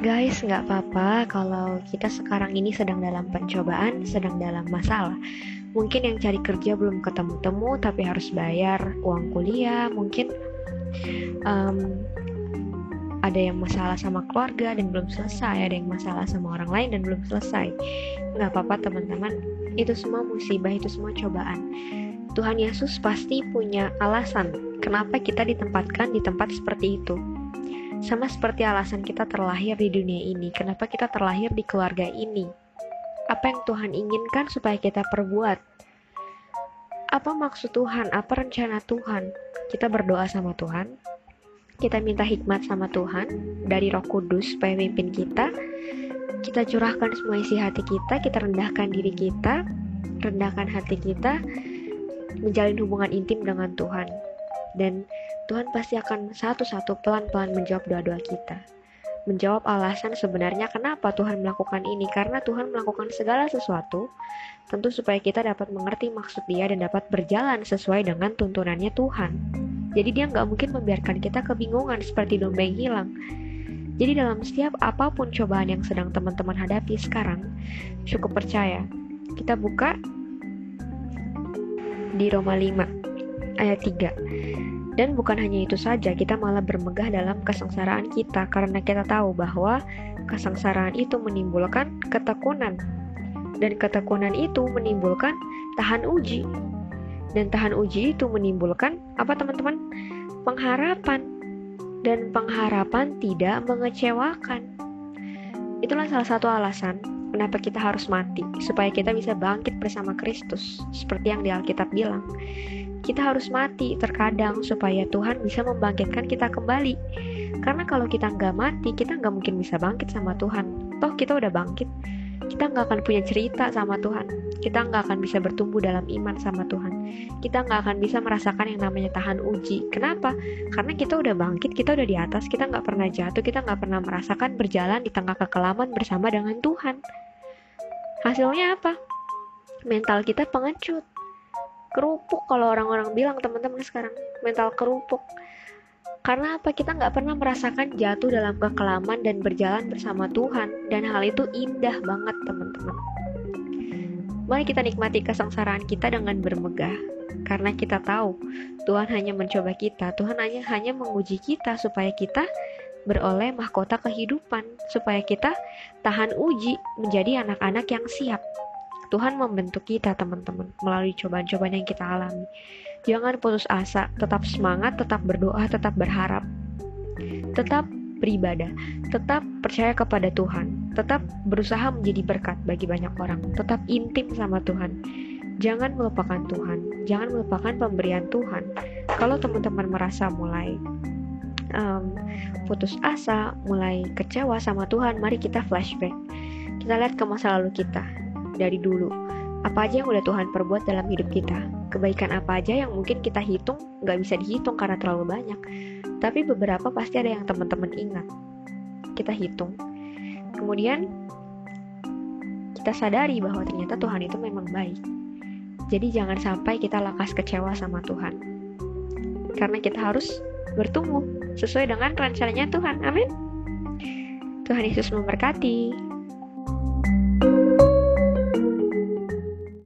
Guys, nggak apa-apa kalau kita sekarang ini sedang dalam pencobaan, sedang dalam masalah. Mungkin yang cari kerja belum ketemu-temu, tapi harus bayar uang kuliah. Mungkin um, ada yang masalah sama keluarga dan belum selesai, ada yang masalah sama orang lain dan belum selesai. Nggak apa-apa teman-teman, itu semua musibah, itu semua cobaan. Tuhan Yesus pasti punya alasan kenapa kita ditempatkan di tempat seperti itu. Sama seperti alasan kita terlahir di dunia ini, kenapa kita terlahir di keluarga ini. Apa yang Tuhan inginkan supaya kita perbuat? Apa maksud Tuhan? Apa rencana Tuhan? Kita berdoa sama Tuhan, kita minta hikmat sama Tuhan dari Roh Kudus supaya mimpin kita. Kita curahkan semua isi hati kita, kita rendahkan diri kita, rendahkan hati kita, menjalin hubungan intim dengan Tuhan. Dan Tuhan pasti akan satu-satu pelan-pelan menjawab doa-doa kita. Menjawab alasan sebenarnya kenapa Tuhan melakukan ini, karena Tuhan melakukan segala sesuatu, tentu supaya kita dapat mengerti maksud dia dan dapat berjalan sesuai dengan tuntunannya Tuhan. Jadi dia nggak mungkin membiarkan kita kebingungan seperti domba yang hilang. Jadi dalam setiap apa pun cobaan yang sedang teman-teman hadapi sekarang, cukup percaya. Kita buka di Roma 5 ayat 3. Dan bukan hanya itu saja, kita malah bermegah dalam kesengsaraan kita karena kita tahu bahwa kesengsaraan itu menimbulkan ketekunan. Dan ketekunan itu menimbulkan tahan uji. Dan tahan uji itu menimbulkan apa teman-teman? Pengharapan. Dan pengharapan tidak mengecewakan. Itulah salah satu alasan kenapa kita harus mati, supaya kita bisa bangkit bersama Kristus, seperti yang di Alkitab bilang kita harus mati terkadang supaya Tuhan bisa membangkitkan kita kembali. Karena kalau kita nggak mati, kita nggak mungkin bisa bangkit sama Tuhan. Toh kita udah bangkit, kita nggak akan punya cerita sama Tuhan. Kita nggak akan bisa bertumbuh dalam iman sama Tuhan. Kita nggak akan bisa merasakan yang namanya tahan uji. Kenapa? Karena kita udah bangkit, kita udah di atas, kita nggak pernah jatuh, kita nggak pernah merasakan berjalan di tengah kekelaman bersama dengan Tuhan. Hasilnya apa? Mental kita pengecut kerupuk kalau orang-orang bilang teman-teman sekarang mental kerupuk. Karena apa? Kita nggak pernah merasakan jatuh dalam kekelaman dan berjalan bersama Tuhan dan hal itu indah banget teman-teman. Mari kita nikmati kesengsaraan kita dengan bermegah. Karena kita tahu Tuhan hanya mencoba kita Tuhan hanya hanya menguji kita supaya kita beroleh mahkota kehidupan supaya kita tahan uji menjadi anak-anak yang siap Tuhan membentuk kita teman-teman melalui cobaan-cobaan yang kita alami. Jangan putus asa, tetap semangat, tetap berdoa, tetap berharap. Tetap beribadah, tetap percaya kepada Tuhan, tetap berusaha menjadi berkat bagi banyak orang, tetap intim sama Tuhan. Jangan melupakan Tuhan, jangan melupakan pemberian Tuhan. Kalau teman-teman merasa mulai um, putus asa, mulai kecewa sama Tuhan, mari kita flashback. Kita lihat ke masa lalu kita dari dulu. Apa aja yang udah Tuhan perbuat dalam hidup kita? Kebaikan apa aja yang mungkin kita hitung nggak bisa dihitung karena terlalu banyak. Tapi beberapa pasti ada yang teman-teman ingat. Kita hitung. Kemudian kita sadari bahwa ternyata Tuhan itu memang baik. Jadi jangan sampai kita lekas kecewa sama Tuhan. Karena kita harus bertumbuh sesuai dengan rencananya Tuhan. Amin. Tuhan Yesus memberkati.